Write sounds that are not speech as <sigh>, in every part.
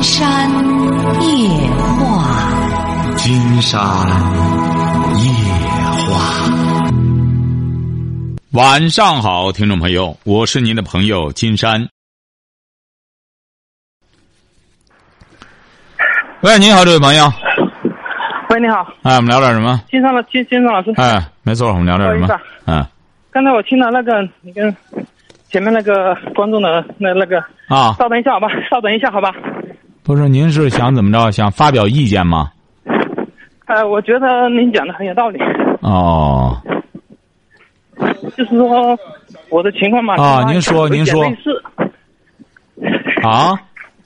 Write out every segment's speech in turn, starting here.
金山夜话，金山夜话。晚上好，听众朋友，我是您的朋友金山。喂，你好，这位朋友。喂，你好。哎，我们聊点什么？金山的金金山老师。哎，没错，我们聊点什么？嗯。刚才我听到那个你跟前面那个观众的那那个啊，稍等一下，好吧，稍等一下，好吧。不是，您是想怎么着？想发表意见吗？<laughs> 呃，我觉得您讲的很有道理。哦。<laughs> 就是说我的情况嘛。啊，您说，您说。啊。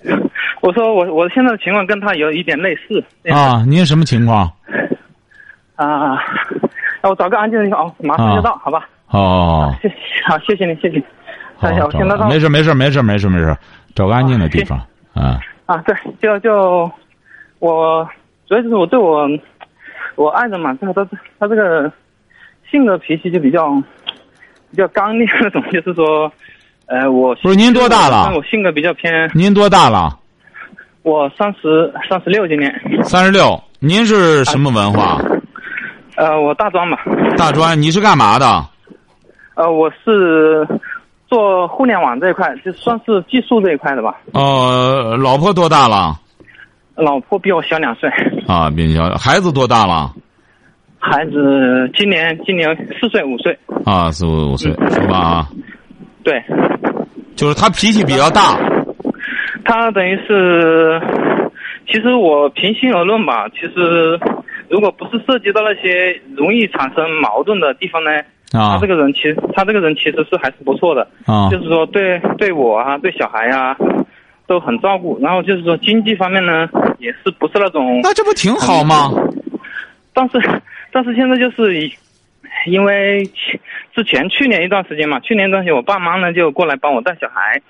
<laughs> 我说我我现在的情况跟他有一点类似。啊，您什么情况？啊，那我找个安静的地方，马上就到，好吧？哦。谢好，谢谢您，谢谢。好。没事，没事，没事，没事，没事，找个安静的地方。啊。啊，对，就就我主要就是我对我我爱人嘛，他他他这个性格脾气就比较比较刚烈那种，就是说，呃，我不是您多大了？我性格比较偏。您多大了？我三十三十六，今年。三十六，您是什么文化？呃，我大专吧。大专，你是干嘛的？呃，我是做互联网这一块，就算是技术这一块的吧。呃，老婆多大了？老婆比我小两岁。啊，比你小，孩子多大了？孩子今年今年四岁五岁。啊，四五五岁是吧？对。就是他脾气比较大。他等于是，其实我平心而论吧，其实如果不是涉及到那些容易产生矛盾的地方呢，啊，他这个人其实他这个人其实是还是不错的，啊，就是说对对我啊，对小孩啊，都很照顾，然后就是说经济方面呢，也是不是那种，那这不挺好吗？但是但是现在就是以，因为之前去年一段时间嘛，去年一段时间我爸妈呢就过来帮我带小孩。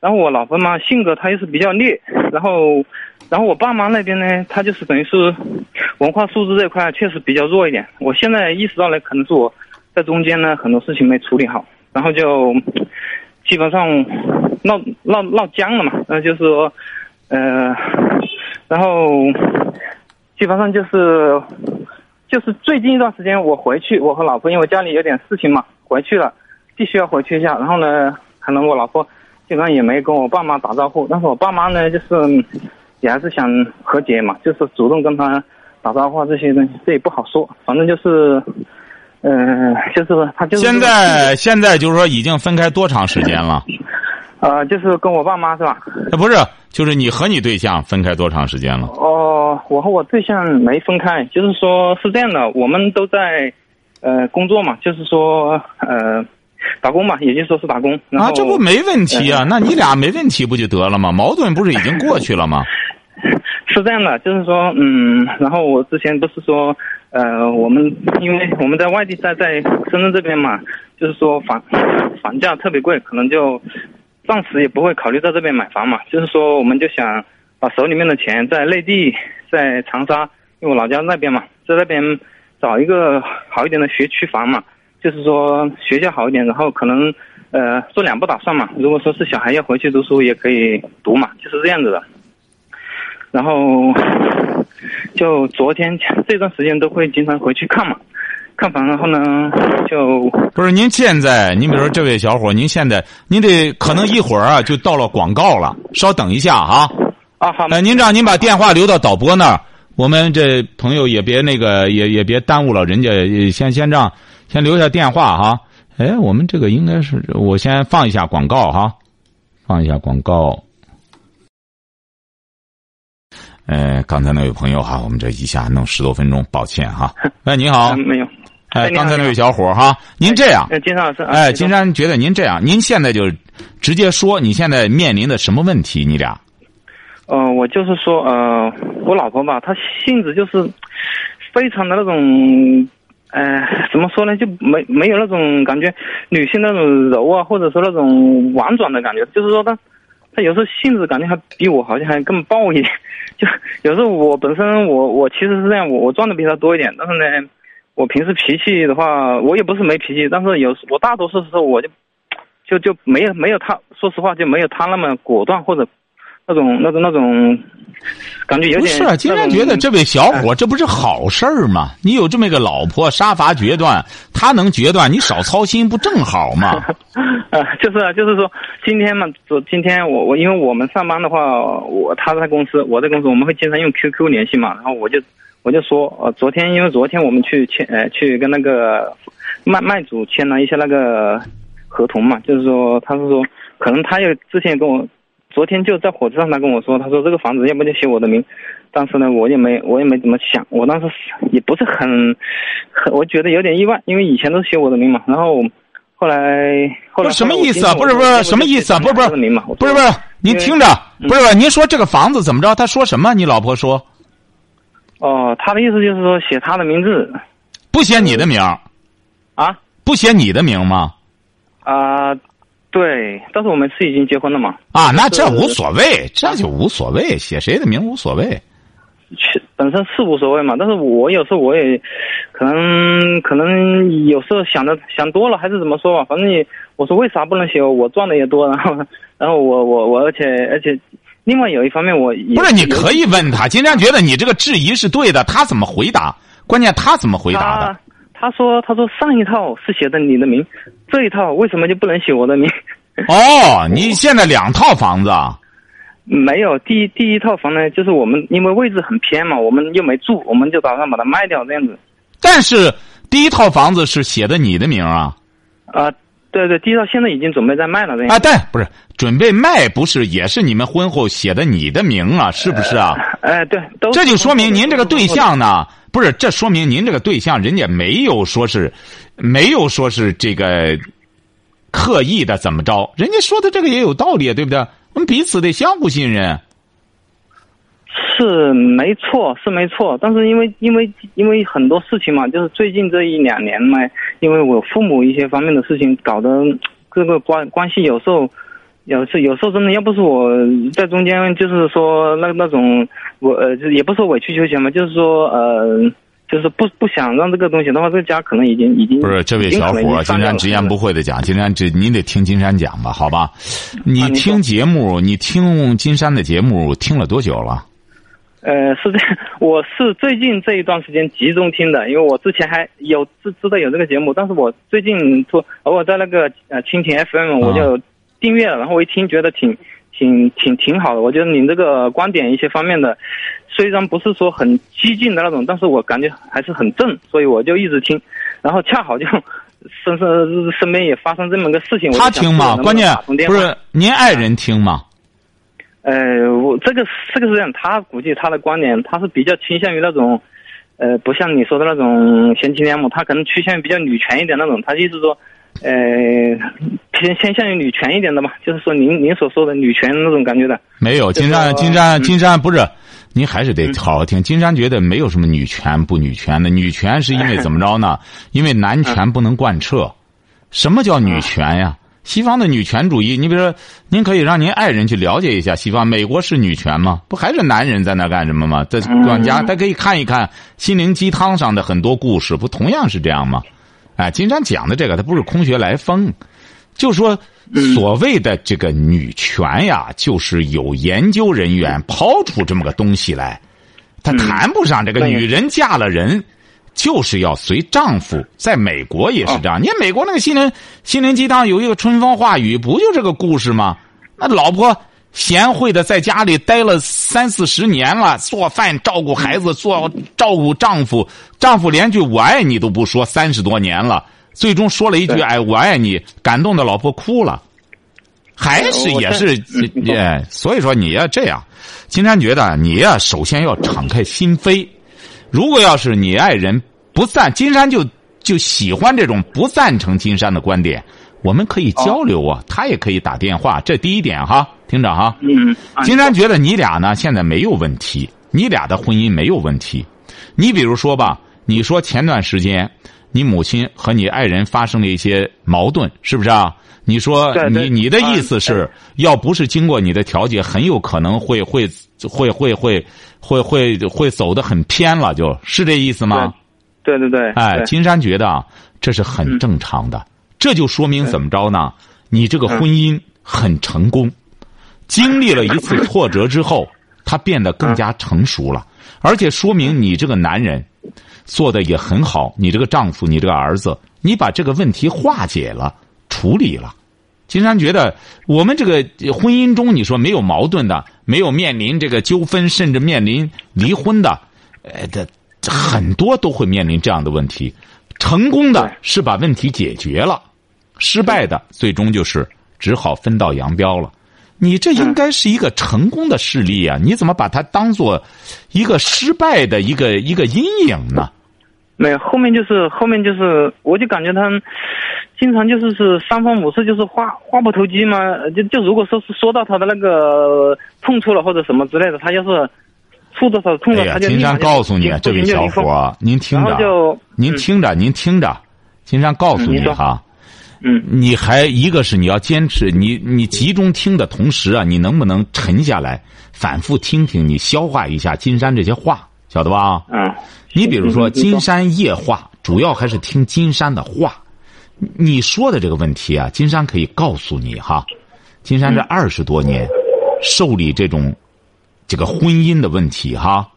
然后我老婆嘛，性格她又是比较烈，然后，然后我爸妈那边呢，他就是等于是文化素质这块确实比较弱一点。我现在意识到了，可能是我在中间呢很多事情没处理好，然后就基本上闹闹闹僵了嘛。那就是说，呃，然后基本上就是就是最近一段时间我回去，我和老婆因为家里有点事情嘛，回去了，必须要回去一下。然后呢，可能我老婆。基本上也没跟我爸妈打招呼，但是我爸妈呢，就是也还是想和解嘛，就是主动跟他打招呼这些东西，这也不好说。反正就是，嗯，就是他就是。现在现在就是说已经分开多长时间了？呃，就是跟我爸妈是吧？呃，不是，就是你和你对象分开多长时间了？哦，我和我对象没分开，就是说是这样的，我们都在呃工作嘛，就是说呃。打工嘛，也就说是打工。啊，这不没问题啊？那你俩没问题不就得了吗？矛盾不是已经过去了吗？<laughs> 是这样的，就是说，嗯，然后我之前不是说，呃，我们因为我们在外地，在在深圳这边嘛，就是说房房价特别贵，可能就暂时也不会考虑在这边买房嘛。就是说，我们就想把手里面的钱在内地，在长沙，因为我老家那边嘛，在那边找一个好一点的学区房嘛。就是说学校好一点，然后可能，呃，做两步打算嘛。如果说是小孩要回去读书，也可以读嘛，就是这样子的。然后，就昨天这段时间都会经常回去看嘛，看房。然后呢，就不是您现在，您比如说这位小伙，您现在您得可能一会儿啊就到了广告了，稍等一下啊。啊好。那，您这样您把电话留到导播那儿，我们这朋友也别那个也也别耽误了，人家先先这样。先留下电话哈，哎，我们这个应该是我先放一下广告哈，放一下广告。呃，刚才那位朋友哈，我们这一下弄十多分钟，抱歉哈。<laughs> 喂，你好，没有。哎，刚才那位小伙哈，您这样，金山老师，哎，金山觉得您这样，您现在就直接说你现在面临的什么问题？你俩？呃，我就是说，呃，我老婆吧，她性子就是非常的那种。哎，怎么说呢？就没没有那种感觉，女性那种柔啊，或者说那种婉转的感觉。就是说，她他有时候性子感觉还比我好像还更暴一点。就有时候我本身我我其实是这样，我我赚的比他多一点。但是呢，我平时脾气的话，我也不是没脾气，但是有时我大多数时候我就就就没有没有他，说实话就没有他那么果断或者那种那种那种，感觉有点。不是，金山觉得这位小伙这不是好事儿吗？你有这么一个老婆，杀伐决断，他能决断，你少操心不正好吗？<laughs> 呃，就是啊，就是说今天嘛，昨今天我我因为我们上班的话，我他在公司，我在公司，我们会经常用 QQ 联系嘛，然后我就我就说，呃，昨天因为昨天我们去签呃去跟那个卖卖主签了一些那个合同嘛，就是说他是说可能他也之前跟我。昨天就在火车上，他跟我说，他说这个房子要不就写我的名，但是呢，我也没我也没怎么想，我当时也不是很，很我觉得有点意外，因为以前都是写我的名嘛，然后后来后来什么意思啊？不是不是什么意思啊？不是不是不是不是，您听着，不是您说这个房子怎么着？他说什么？你老婆说？哦，他的意思就是说写他的名字，不写你的名啊？不写你的名吗？啊。对，但是我们是已经结婚了嘛？啊，那这无所谓，这就无所谓，写谁的名无所谓。本身是无所谓嘛，但是我有时候我也，可能可能有时候想的想多了，还是怎么说吧？反正你我说为啥不能写？我赚的也多，然后 <laughs> 然后我我我，而且而且，另外有一方面我不是你可以问他，经常觉得你这个质疑是对的，他怎么回答？关键他怎么回答的？他说：“他说上一套是写的你的名，这一套为什么就不能写我的名？”哦，你现在两套房子啊？<laughs> 没有，第一第一套房呢，就是我们因为位置很偏嘛，我们又没住，我们就打算把它卖掉这样子。但是第一套房子是写的你的名啊？啊，对对，第一套现在已经准备在卖了。啊，对，不是准备卖，不是也是你们婚后写的你的名啊？是不是啊？哎，对，这就说明您这个对象呢。不是，这说明您这个对象人家没有说是，没有说是这个刻意的怎么着？人家说的这个也有道理，对不对？我们彼此得相互信任。是没错，是没错。但是因为因为因为很多事情嘛，就是最近这一两年嘛，因为我父母一些方面的事情，搞得这个关关系有时候。有时有时候真的要不是我在中间，就是说那那种我呃，也不是委曲求全嘛，就是说呃，就是不不想让这个东西的话，这个家可能已经已经不是这位小伙，金山直言不讳的讲，金山这你得听金山讲吧，好吧？你听节目，你听金山的节目听了多久了？呃，是这样，我是最近这一段时间集中听的，因为我之前还有知知道有这个节目，但是我最近突偶尔在那个呃蜻蜓 FM 我就。订阅了，然后我一听觉得挺挺挺挺好的。我觉得您这个观点一些方面的，虽然不是说很激进的那种，但是我感觉还是很正，所以我就一直听。然后恰好就身身身边也发生这么个事情，他听吗？关键不是您爱人听吗？呃，我这个这个是这样，他估计他的观点，他是比较倾向于那种，呃，不像你说的那种贤妻良母，他可能趋向于比较女权一点那种。他意思说。呃，偏偏向于女权一点的嘛，就是说您您所说的女权那种感觉的。没有，金山金山金山不是，您还是得好好听。金山觉得没有什么女权不女权的，女权是因为怎么着呢？<laughs> 因为男权不能贯彻。什么叫女权呀？西方的女权主义，你比如说，您可以让您爱人去了解一下西方，美国是女权吗？不还是男人在那干什么吗？在管家，他可以看一看心灵鸡汤上的很多故事，不同样是这样吗？哎，金山讲的这个，他不是空穴来风，就说所谓的这个女权呀，就是有研究人员抛出这么个东西来，他谈不上这个女人嫁了人就是要随丈夫。在美国也是这样，你看美国那个心灵心灵鸡汤有一个春风化雨，不就这个故事吗？那老婆。贤惠的在家里待了三四十年了，做饭、照顾孩子、做照顾丈夫，丈夫连句“我爱你”都不说，三十多年了，最终说了一句“哎，我爱你”，感动的老婆哭了，还是也是 <laughs> 也，所以说你要这样，金山觉得你呀，首先要敞开心扉。如果要是你爱人不赞，金山就就喜欢这种不赞成金山的观点。我们可以交流啊，他也可以打电话，这第一点哈，听着哈。嗯。金山觉得你俩呢现在没有问题，你俩的婚姻没有问题。你比如说吧，你说前段时间你母亲和你爱人发生了一些矛盾，是不是啊？你说你你的意思是要不是经过你的调解，很有可能会会会会会会会会走得很偏了，就是这意思吗？对对对。哎，金山觉得这是很正常的。这就说明怎么着呢？你这个婚姻很成功。经历了一次挫折之后，他变得更加成熟了，而且说明你这个男人做的也很好。你这个丈夫，你这个儿子，你把这个问题化解了，处理了。金山觉得，我们这个婚姻中，你说没有矛盾的，没有面临这个纠纷，甚至面临离婚的，呃，这很多都会面临这样的问题。成功的是把问题解决了，失败的最终就是只好分道扬镳了。你这应该是一个成功的事例啊！你怎么把它当做一个失败的一个一个阴影呢？没有，后面就是后面就是，我就感觉他经常就是是三番五次就是话话不投机嘛。就就如果说是说到他的那个痛处了或者什么之类的，他要是触到他的痛处，他就金山告诉你，这位小伙，您听着，您听着，您听着，金山告诉你哈。嗯，你还一个是你要坚持，你你集中听的同时啊，你能不能沉下来，反复听听，你消化一下金山这些话，晓得吧？嗯。你比如说金山夜话，主要还是听金山的话。你说的这个问题啊，金山可以告诉你哈，金山这二十多年受理这种这个婚姻的问题哈。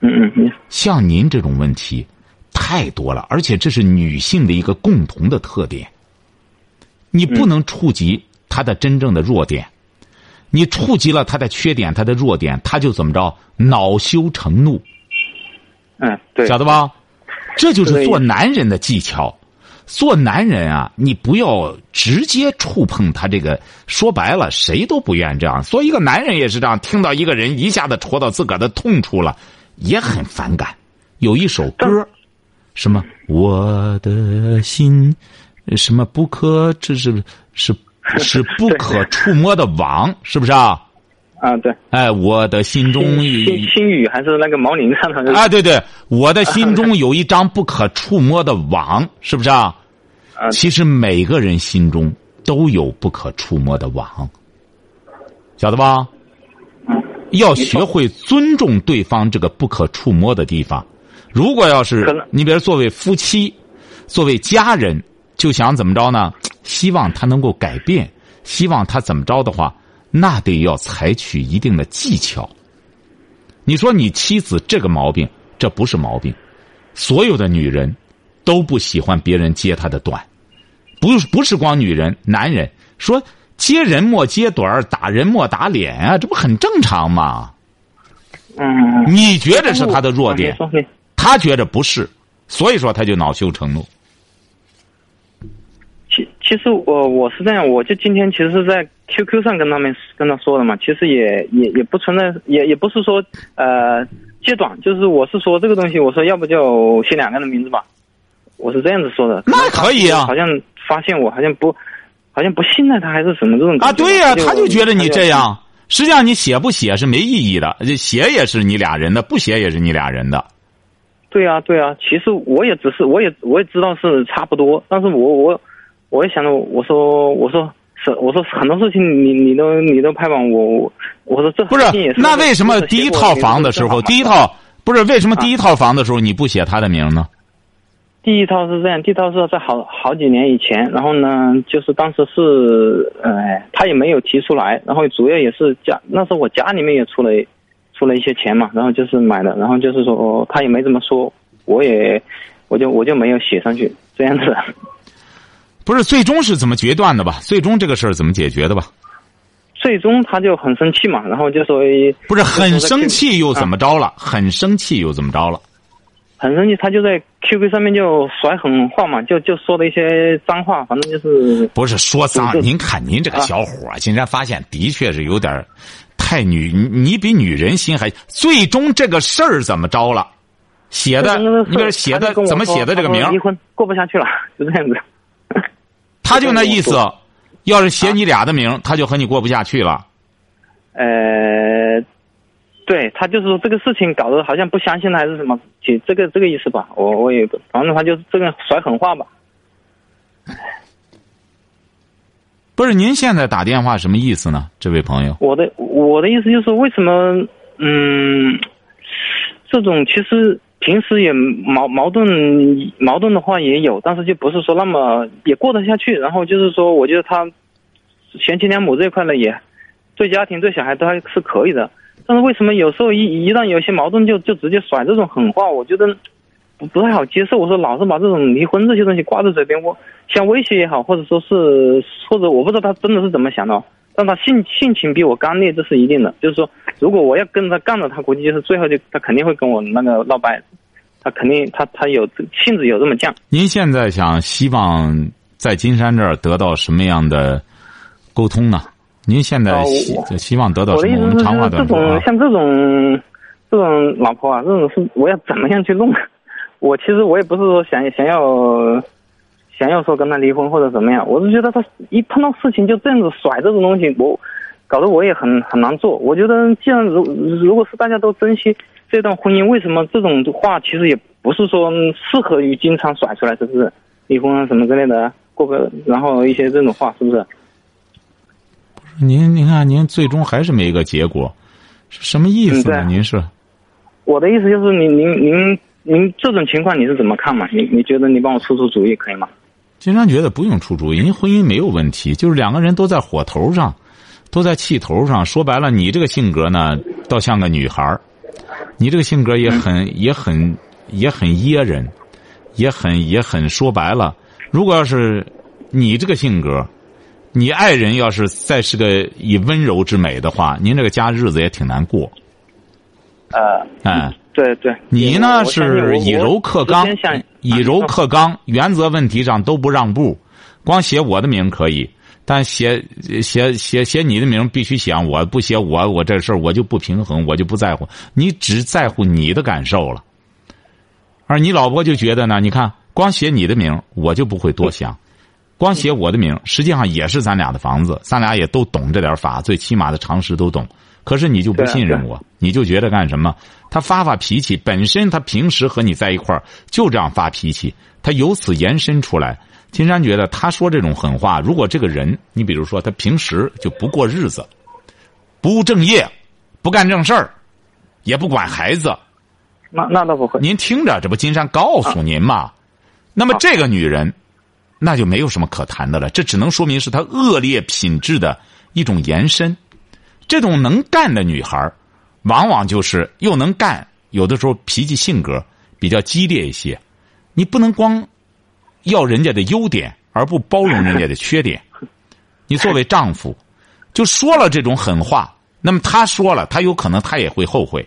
嗯嗯嗯。像您这种问题太多了，而且这是女性的一个共同的特点。你不能触及他的真正的弱点，你触及了他的缺点、他的弱点，他就怎么着？恼羞成怒。嗯，对，晓得吧？这就是做男人的技巧。做男人啊，你不要直接触碰他这个。说白了，谁都不愿这样。做一个男人也是这样，听到一个人一下子戳到自个儿的痛处了，也很反感。有一首歌，什么我的心。什么不可？这是是 <laughs> 是不可触摸的网，是不是啊？啊，对。哎，我的心中心心语还是那个毛宁唱的。啊，对对，我的心中 <laughs> 有一张不可触摸的网，是不是啊？啊。其实每个人心中都有不可触摸的网，晓得吧？要学会尊重对方这个不可触摸的地方。如果要是你，比如作为夫妻，作为家人。就想怎么着呢？希望他能够改变，希望他怎么着的话，那得要采取一定的技巧。你说你妻子这个毛病，这不是毛病。所有的女人都不喜欢别人揭她的短，不不是光女人，男人说揭人莫揭短，打人莫打脸啊，这不很正常吗？嗯。你觉得是他的弱点，他觉得不是，所以说他就恼羞成怒。其实我我是这样，我就今天其实是在 QQ 上跟他们跟他说的嘛，其实也也也不存在，也也不是说呃揭短，就是我是说这个东西，我说要不就写两个人名字吧，我是这样子说的。那可以啊。好像发现我好像不，好像不信赖他还是什么这种。啊，对呀，他就觉得你这样，实际上你写不写是没意义的，写也是你俩人的，不写也是你俩人的。对啊，对啊，其实我也只是，我也我也知道是差不多，但是我我。我也想着，我说，我说是，我说很多事情，你你都你都拍板，我我说这不是那为什么第一套房的时候，第一套不是为什么第一套房的时候你不写他的名呢？第一套是这样，第一套是在好好几年以前，然后呢，就是当时是，呃，他也没有提出来，然后主要也是家那时候我家里面也出了出了一些钱嘛，然后就是买的，然后就是说他也没怎么说，我也我就我就没有写上去这样子。不是最终是怎么决断的吧？最终这个事儿怎么解决的吧？最终他就很生气嘛，然后就说不是很生气又怎么着了？很生气又怎么着了？很生气，他就在 QQ 上面就甩狠话嘛，就就说了一些脏话，反正就是不是说脏。您看您这个小伙儿，竟然发现的确是有点太女，你比女人心还。最终这个事儿怎么着了？写的，你这写的怎么写的这个名？离婚过不下去了，就这样子。他就那意思，要是写你俩的名，他就和你过不下去了。呃，对他就是说这个事情搞得好像不相信还是什么，这这个这个意思吧。我我也反正他就是这个甩狠话吧。不是您现在打电话什么意思呢？这位朋友，我的我的意思就是为什么嗯，这种其实。平时也矛矛盾矛盾的话也有，但是就不是说那么也过得下去。然后就是说，我觉得他贤妻良母这一块呢，也对家庭对小孩都还是可以的。但是为什么有时候一一旦有些矛盾就就直接甩这种狠话？我觉得不太好接受。我说老是把这种离婚这些东西挂在嘴边，我像威胁也好，或者说是或者我不知道他真的是怎么想的，但他性性情比我刚烈，这是一定的。就是说，如果我要跟他干了，他估计就是最后就他肯定会跟我那个闹掰，他肯定他他有性子有这么犟。您现在想希望在金山这儿得到什么样的沟通呢？您现在希希望得到什么？我们长话短说啊。像这种这种老婆啊，这种是我要怎么样去弄？<laughs> 我其实我也不是说想想要想要说跟他离婚或者怎么样，我是觉得他一碰到事情就这样子甩这种东西，我搞得我也很很难做。我觉得既然如如果是大家都珍惜这段婚姻，为什么这种话其实也不是说适合于经常甩出来，是不是？离婚啊什么之类的，过个然后一些这种话，是不是？您您看，您最终还是没一个结果，是什么意思呢？您是？我的意思就是，您您您您这种情况你是怎么看嘛？你你觉得你帮我出出主意可以吗？经常觉得不用出主意，人婚姻没有问题，就是两个人都在火头上，都在气头上。说白了，你这个性格呢，倒像个女孩儿，你这个性格也很也很也很噎人，也很也很说白了，如果要是你这个性格。你爱人要是再是个以温柔之美的话，您这个家日子也挺难过。呃，哎，对对。你呢是以柔克刚，以柔克刚，原则问题上都不让步。光写我的名可以，但写写写写你的名必须写我，不写我，我这事儿我就不平衡，我就不在乎。你只在乎你的感受了，而你老婆就觉得呢？你看，光写你的名，我就不会多想。<laughs> 光写我的名，实际上也是咱俩的房子，咱俩也都懂这点法，最起码的常识都懂。可是你就不信任我，你就觉得干什么？他发发脾气，本身他平时和你在一块儿就这样发脾气，他由此延伸出来。金山觉得他说这种狠话，如果这个人，你比如说他平时就不过日子，不务正业，不干正事儿，也不管孩子，那那倒不会。您听着，这不金山告诉您吗？那么这个女人。那就没有什么可谈的了，这只能说明是他恶劣品质的一种延伸。这种能干的女孩往往就是又能干，有的时候脾气性格比较激烈一些。你不能光要人家的优点，而不包容人家的缺点。<laughs> 你作为丈夫，就说了这种狠话，那么他说了，他有可能他也会后悔。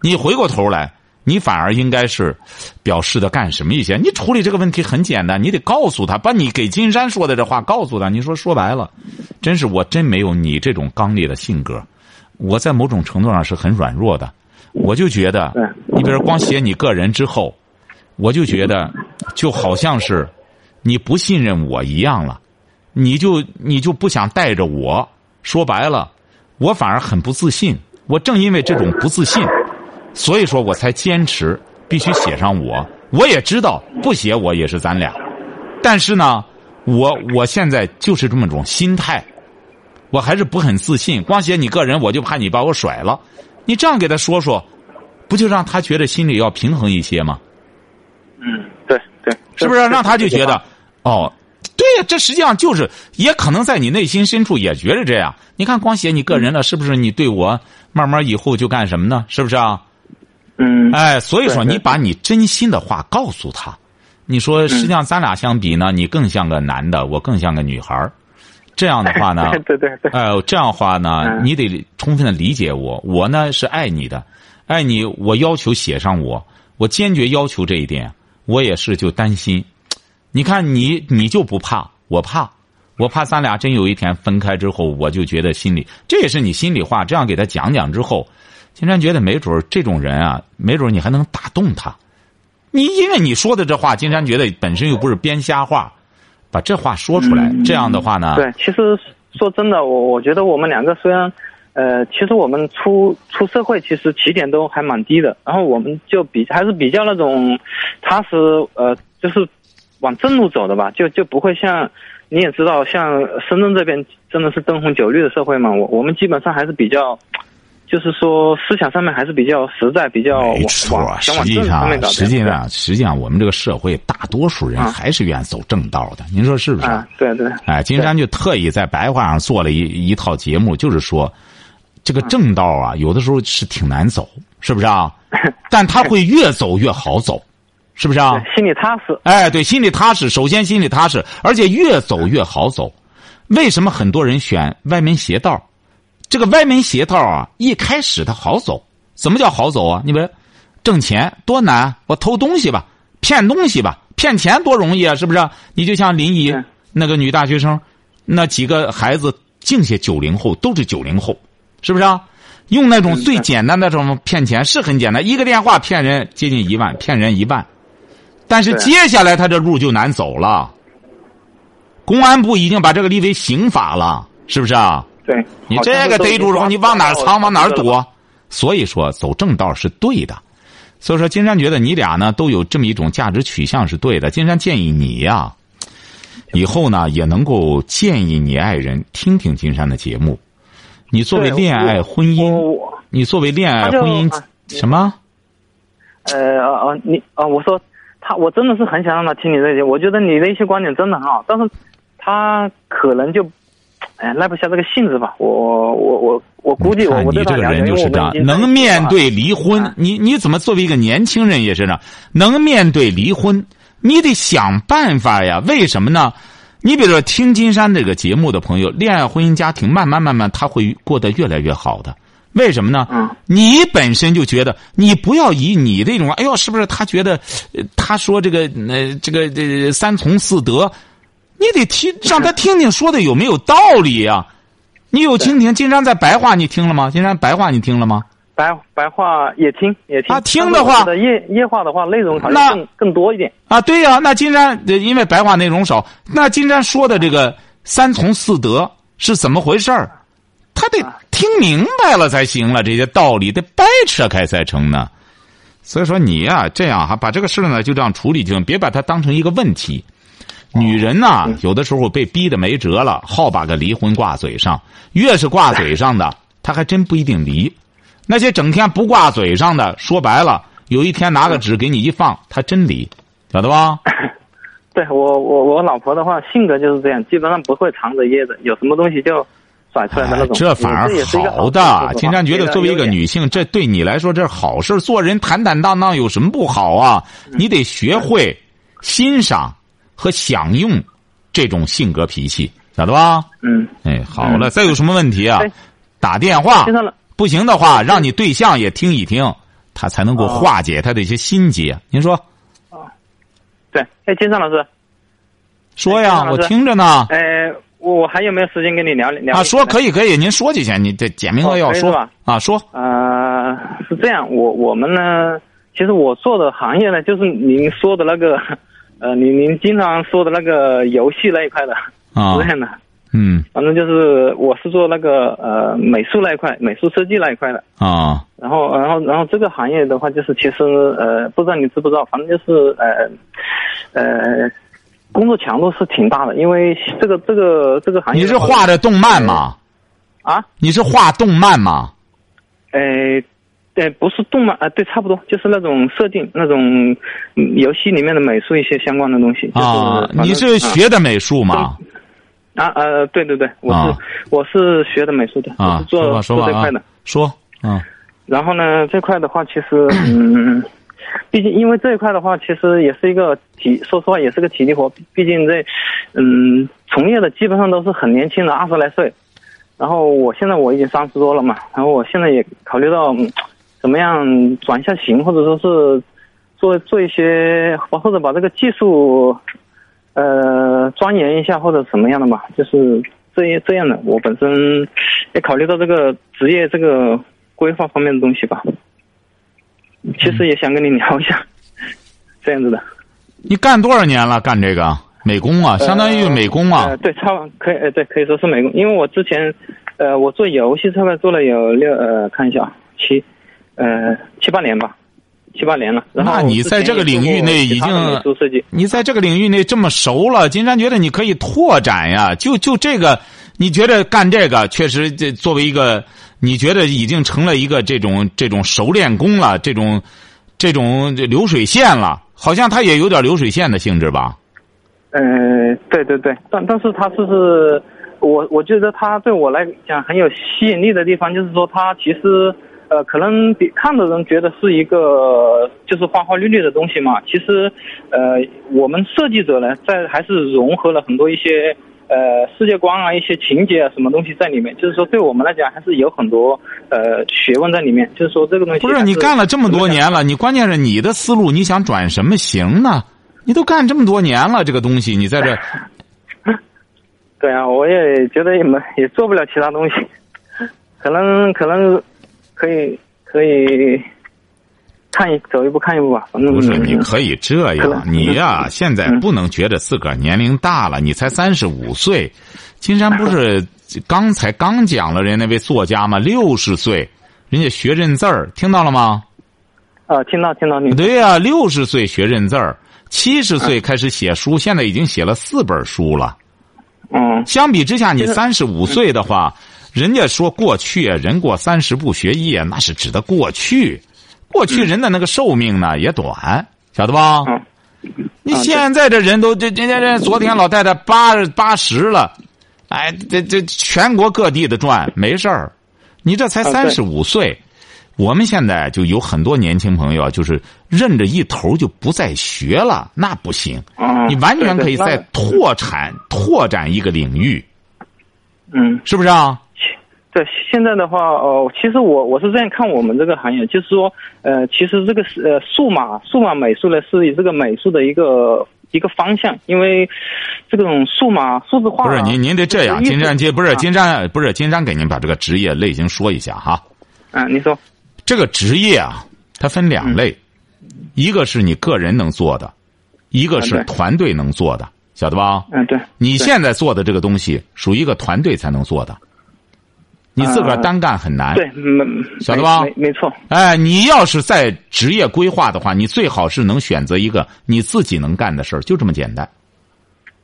你回过头来。你反而应该是表示的干什么一些？你处理这个问题很简单，你得告诉他，把你给金山说的这话告诉他。你说说白了，真是我真没有你这种刚烈的性格，我在某种程度上是很软弱的。我就觉得，你比如光写你个人之后，我就觉得就好像是你不信任我一样了，你就你就不想带着我。说白了，我反而很不自信。我正因为这种不自信。所以说我才坚持必须写上我，我也知道不写我也是咱俩，但是呢，我我现在就是这么种心态，我还是不很自信。光写你个人，我就怕你把我甩了。你这样给他说说，不就让他觉得心里要平衡一些吗？嗯，对对，是不是让他就觉得，哦，对呀，这实际上就是也可能在你内心深处也觉得这样。你看，光写你个人了，是不是你对我慢慢以后就干什么呢？是不是啊？嗯，哎，所以说你把你真心的话告诉他，你说实际上咱俩相比呢，你更像个男的，我更像个女孩儿，这样的话呢，<laughs> 对对对，哎，这样话呢，你得充分的理解我，我呢是爱你的，爱你，我要求写上我，我坚决要求这一点，我也是就担心，你看你你就不怕，我怕，我怕咱俩真有一天分开之后，我就觉得心里这也是你心里话，这样给他讲讲之后。金山觉得没准这种人啊，没准你还能打动他。你因为你说的这话，金山觉得本身又不是编瞎话，把这话说出来，这样的话呢？对，其实说真的，我我觉得我们两个虽然，呃，其实我们出出社会，其实起点都还蛮低的。然后我们就比还是比较那种踏实，呃，就是往正路走的吧，就就不会像你也知道，像深圳这边真的是灯红酒绿的社会嘛。我我们基本上还是比较。就是说思想上面还是比较实在，比较没错实际上，实际上，实际上，我们这个社会大多数人啊还是愿走正道的。您说是不是？啊，对对，哎，金山就特意在白话上做了一一套节目，就是说，这个正道啊，有的时候是挺难走，是不是啊？<laughs> 但他会越走越好走，是不是啊？心里踏实。哎，对，心里踏实。首先心里踏实，而且越走越好走。为什么很多人选歪门邪道？这个歪门邪道啊，一开始它好走。怎么叫好走啊？你比如挣钱多难，我偷东西吧，骗东西吧，骗钱多容易啊，是不是？你就像临沂嗯那个女大学生，那几个孩子净些九零后，都是九零后，是不是啊？用那种最简单的这种骗钱是很简单，一个电话骗人接近一万，骗人一万。但是接下来他这路就难走了。公安部已经把这个立为刑法了，是不是啊？对，你这个逮住之后，你往哪儿藏，往哪儿躲？所以说，走正道是对的。所以说，金山觉得你俩呢都有这么一种价值取向是对的。金山建议你呀、以后呢也能够建议你爱人听听金山的节目。你作为恋爱婚姻，你作为恋爱婚姻啊什么？呃呃呃，你啊、我说他，我真的是很想让他听你这些，我觉得你的一些观点真的很好，但是他可能就，哎，耐不下这个性子吧。我我我我估计我看你我对他了解，这个人就是这样能面对离婚啊。你你怎么作为一个年轻人也是这样，能面对离婚，你得想办法呀。为什么呢？你比如说听金山这个节目的朋友，恋爱、婚姻、家庭，慢慢慢慢他会过得越来越好的。为什么呢？嗯你本身就觉得，你不要以你这种，哎呦，是不是他觉得，呃他说这个，呃，这个这三从四德，你得听，让他听听说的有没有道理呀、你有听听，金山在白话你听了吗？金山白话你听了吗？白白话也听也听啊听的话但是我觉得夜夜话的话内容好那像更更多一点。啊，对呀、那金山呃因为白话内容少，那金山说的这个三从四德是怎么回事儿？他得听明白了才行了，这些道理得掰扯开才成呢。所以说你呀、这样哈，把这个事儿呢就这样处理就行，别把它当成一个问题。女人呐，有的时候被逼得没辙了，好把个离婚挂嘴上。越是挂嘴上的，她还真不一定离。那些整天不挂嘴上的，说白了，有一天拿个纸给你一放，她真离，晓得吧？<laughs> 对我我我老婆的话性格就是这样，基本上不会藏着掖着，有什么东西就甩出来的那哎种。这反而好的。金山觉得，作为一个，女性，这对你来说这是好事。做人坦坦荡荡有什么不好啊？嗯你得学会欣赏和享用这种性格脾气，晓得吧？嗯，哎，好了，再有什么问题啊哎？打电话先生了，不行的话，让你对象也听一听，他才能够哦化解他的一些心结。您说对，哎，金山老师，说呀，我听着呢。哎，我我还有没有时间跟你聊聊？啊，说可以。可以，您说就行，你这简明扼要说吧啊，说呃，是这样，我我们呢，其实我做的行业呢，就是您说的那个，呃，您您经常说的那个游戏那一块的，啊是这样的。嗯反正就是我是做那个呃美术那一块，美术设计那一块的。啊然后，然后，然后这个行业的话，就是其实呃，不知道你知不知道，反正就是呃，呃，工作强度是挺大的，因为这个这个这个行业你是画的动漫吗？啊？你是画动漫吗？呃，对，不是动漫啊、对，差不多，就是那种设定那种嗯游戏里面的美术一些相关的东西。就是啊，你是学的美术吗？啊呃，对对对，我是、啊我是学的美术的，我啊是，做说吧说吧啊做这块的。，说，嗯然后呢，这块的话，其实，嗯，毕竟因为这一块的话，其实也是一个体，说实话也是个体力活。毕竟这，嗯，从业的基本上都是很年轻的，二十来岁。然后我现在我已经三十多了嘛，然后我现在也考虑到，嗯怎么样转一下型，或者说是做做一些，或者把这个技术，呃，钻研一下或者什么样的嘛，就是这样这样的。我本身也考虑到这个职业这个规划方面的东西吧。其实也想跟你聊一下，这样子的。你干多少年了？干这个美工啊，相当于美工啊呃，对，差不可以，呃，对，可以说是美工，因为我之前，呃，我做游戏这块做了有六，呃，看一下啊，七，呃，七八年吧，七八年了。然后那你在这个领域内已经你在这个领域内这么熟了，金山觉得你可以拓展呀。就就这个，你觉得干这个确实这作为一个，你觉得已经成了一个这种这种熟练工了，这种这种流水线了，好像它也有点流水线的性质吧？嗯，对对对，但但是他是是，我我觉得他对我来讲很有吸引力的地方，就是说他其实呃，可能比看的人觉得是一个就是花花绿绿的东西嘛，其实呃，我们设计者呢，在还是融合了很多一些呃世界观啊、一些情节啊什么东西在里面，就是说对我们来讲还是有很多呃学问在里面，就是说这个东西不是你干了这么多年了，你关键是你的思路，你想转什么型呢？你都干这么多年了，这个东西你在这，<laughs> 对啊，我也觉得也没也做不了其他东西，可能可能可以可以看一走一步看一步吧，反正不是。你可以这样，你呀、现在不能觉得自个儿年龄大了，你才三十五岁，金山不是 <laughs> 刚才刚讲了人家那位作家吗？六十岁，人家学认字儿，听到了吗？啊，听到听到你。对呀、六十岁学认字儿，七十岁开始写书，现在已经写了四本书了。嗯。相比之下，你这个三十五岁的话，人家说过去啊人过三十不学艺，那是指的过去。过去人的那个寿命呢也短，晓得吧？嗯你现在这人都这人家这昨天老太太八八十了，哎，这这全国各地的转没事儿，你这才三十五岁。我们现在就有很多年轻朋友啊，就是认着一头就不再学了，那不行。嗯，你完全可以再拓展拓展一个领域，嗯。是不是啊？对，现在的话，呃，其实我我是这样看我们这个行业，就是说，呃，其实这个是呃数码数码美术呢，是以这个美术的一个一个方向，因为这种数码数字化不是您您得这样，金山街不是啊金山不是金山给您把这个职业类型说一下哈。啊，你说，这个职业啊，它分两类，一个是你个人能做的，一个是团队能做的，晓得吧？嗯，对，你现在做的这个东西属于一个团队才能做的，你自个儿呃单干很难。对，没晓得吧没错，哎，你要是在职业规划的话，你最好是能选择一个你自己能干的事儿，就这么简单，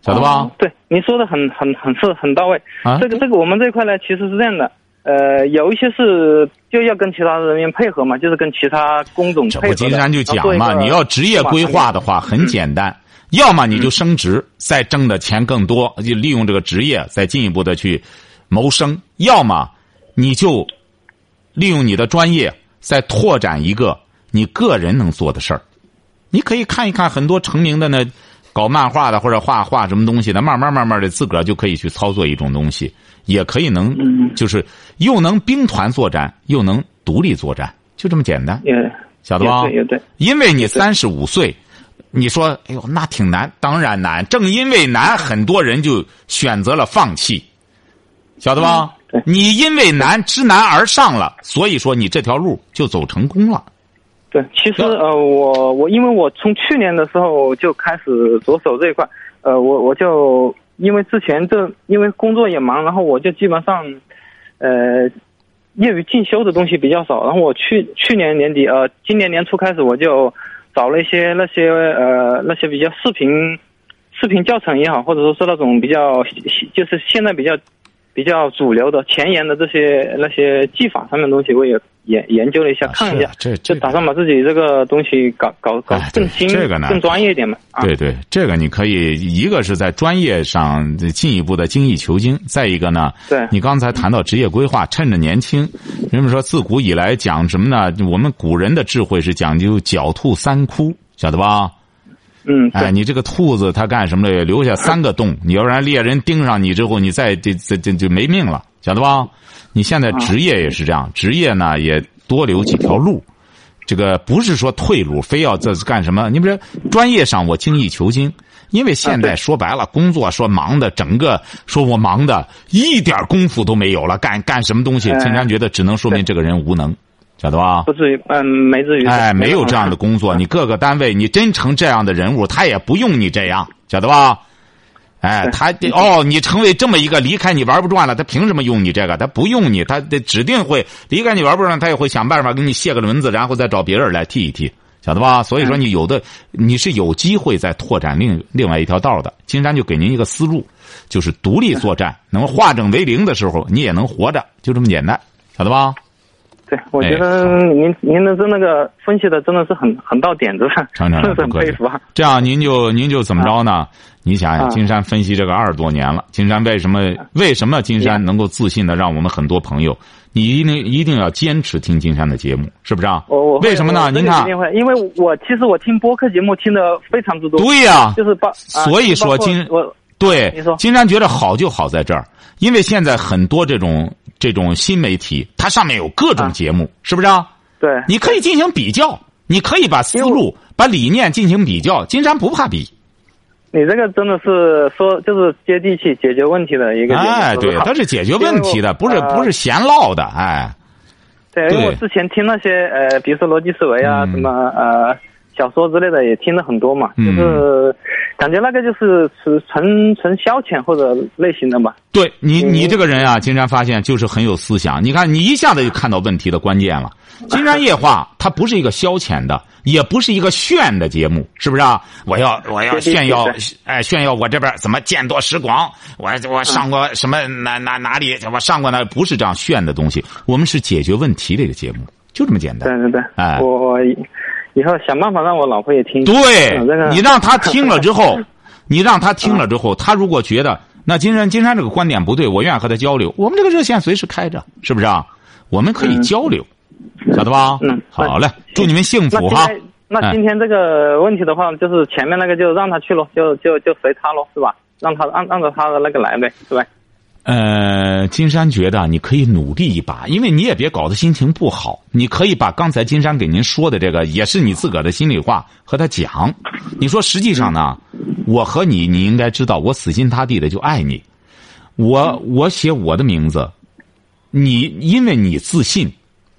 晓得吧哦？对，您说的很很很是很到位。啊这个这个我们这一块呢，其实是这样的，呃，有一些是就要跟其他人员配合嘛，就是跟其他工种这配合的。不金山就讲嘛，你要职业规划的话很简单，要么你就升职，再挣的钱更多，就利用这个职业再进一步的去谋生；要么你就利用你的专业再拓展一个你个人能做的事儿。你可以看一看很多成名的呢，搞漫画的或者画画什么东西的，慢慢慢慢的自个儿就可以去操作一种东西，也可以能嗯就是又能兵团作战，又能独立作战，就这么简单。也晓得吧？也对对，因为你三十五岁，你说，哎呦，那挺难，当然难。正因为难，很多人就选择了放弃，晓得吧？你因为难知难而上了，所以说你这条路就走成功了。对，其实呃，我我因为我从去年的时候就开始着手这一块，呃，我我就因为之前这因为工作也忙，然后我就基本上，呃，业余进修的东西比较少。然后我去去年年底呃，今年年初开始我就找了一些那些呃那些比较视频视频教程也好，或者说是那种比较就是现在比较比较主流的前沿的这些那些技法上面的东西，我也研研究了一下，啊看一下这就这打算把自己这个东西搞搞搞更新、这个呢更专业一点嘛。啊，对对，这个你可以一个是在专业上进一步的精益求精，再一个呢，对你刚才谈到职业规划，趁着年轻，人们说自古以来讲什么呢？我们古人的智慧是讲究狡兔三窟，晓得吧？嗯，哎，你这个兔子它干什么的？留下三个洞，你要不然猎人盯上你之后，你再这这这就没命了，晓得吧？你现在职业也是这样，职业呢也多留几条路。这个不是说退路，非要这干什么？你比如专业上我精益求精，因为现在说白了，工作说忙的，整个说我忙的一点功夫都没有了，干干什么东西？哎经常觉得只能说明这个人无能，晓得吧？不至于，嗯，没至于。哎，没有这样的的。工作，你各个单位你真成这样的人物，他也不用你这样，晓得吧？哎，对他哦，你成为这么一个离开你玩不转了，他凭什么用你这个？他不用你，他得指定会离开你玩不转，他也会想办法给你卸个轮子，然后再找别人来替一替，晓得吧？所以说你有的你是有机会再拓展另另外一条道的。金山就给您一个思路，就是独立作战，能化整为零的时候，你也能活着，就这么简单，晓得吧？对，我觉哎得您您的这那个分析的真的是很很到点子上，常常真 <laughs> 的是很佩服啊。这样您就您就怎么着呢？你想想，啊。金山分析这个二十多年了，金山为什么为什么金山能够自信的让我们很多朋友，你一定一定要坚持听金山的节目，是不是啊？我我为什么呢？您看。因为我其实我听播客节目听的非常之多，对呀、就是把，啊所以说金我对，金山觉得好就好在这儿，因为现在很多这种这种新媒体，它上面有各种啊节目，是不是啊？对。你可以进行比较，你可以把思路、把理念进行比较。金山不怕比，你这个真的是说就是接地气解决问题的一个哎，对，它是解决问题的，不是呃不是闲唠的，哎，对，因为我之前听那些呃，比如说逻辑思维啊，嗯。什么呃小说之类的，也听了很多嘛，嗯。就是感觉那个就是是纯纯消遣或者类型的嘛。对你，嗯你这个人啊，金山发现就是很有思想。你看，你一下子就看到问题的关键了。<laughs> 金山夜话，它不是一个消遣的，也不是一个炫的节目，是不是啊？我要 <laughs> 我要炫耀，哎，炫耀我这边怎么见多识广，我我上过什么哪哪哪里，我上过那，不是这样炫的东西。我们是解决问题的一个节目，就这么简单。对对对，哎我我以后想办法让我老婆也听。对你让他听了之后，<laughs> 你让他听了之后，他如果觉得那金山金山这个观点不对，我愿意和他交流，我们这个热线随时开着，是不是啊？我们可以交流，晓得吧？嗯好嘞，祝你们幸福哈。那哎今天这个问题的话，就是前面那个就让他去咯，就就就随他咯，是吧？让他按按照他的那个来呗，是吧？呃，金山觉得你可以努力一把，因为你也别搞得心情不好。你可以把刚才金山给您说的这个，也是你自个儿的心里话和他讲。你说实际上呢，我和你，你应该知道，我死心塌地的就爱你。我我写我的名字，你因为你自信，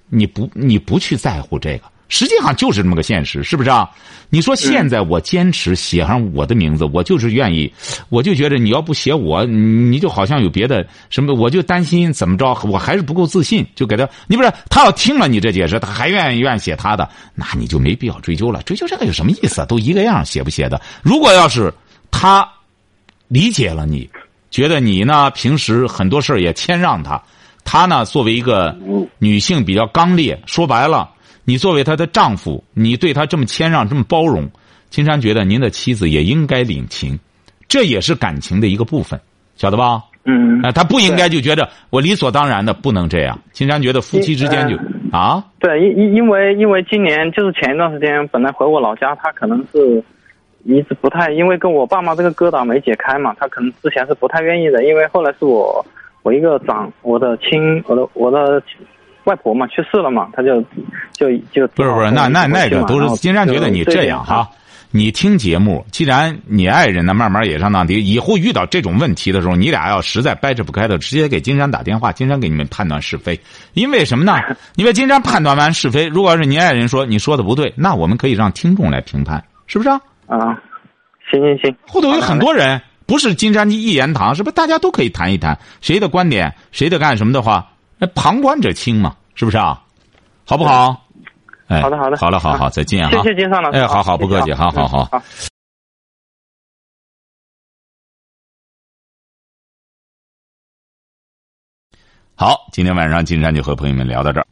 你不你不去在乎这个，实际上就是这么个现实，是不是啊？你说现在我坚持写上我的名字，我就是愿意，我就觉得你要不写我，你就好像有别的什么，我就担心怎么着，我还是不够自信，就给他，你不是他要听了你这解释，他还愿意愿意写他的，那你就没必要追究了，追究这个有什么意思？都一个样，写不写的？如果要是他理解了你，觉得你呢平时很多事也谦让他，他呢作为一个女性比较刚烈，说白了，你作为她的丈夫，你对她这么谦让，这么包容，金山觉得您的妻子也应该领情，这也是感情的一个部分，晓得吧？嗯啊、他不应该就觉得我理所当然的不能这样。金山觉得夫妻之间就啊，对，因因因为因为今年就是前一段时间本来回我老家，他可能是一直不太，因为跟我爸妈这个疙瘩没解开嘛，他可能之前是不太愿意的，因为后来是我我一个长我的亲我的我的外婆嘛去世了嘛，他就就就不是不是，那那那个都是金山觉得你这样哈。哈。你听节目，既然你爱人呢慢慢也上当敌，以后遇到这种问题的时候，你俩要实在掰扯不开的，直接给金山打电话，金山给你们判断是非。因为什么呢？因为金山判断完是非，如果要是你爱人说你说的不对，那我们可以让听众来评判，是不是啊？啊，行行行，后头有很多人不是金山一言堂，是不是？大家都可以谈一谈谁的观点，谁的干什么的话，那旁观者清嘛，是不是啊？好不好？哎，好的好的好了，好好，再见啊。谢谢金山老师。哎，好好，不客气，好好。好。好，今天晚上金山就和朋友们聊到这儿。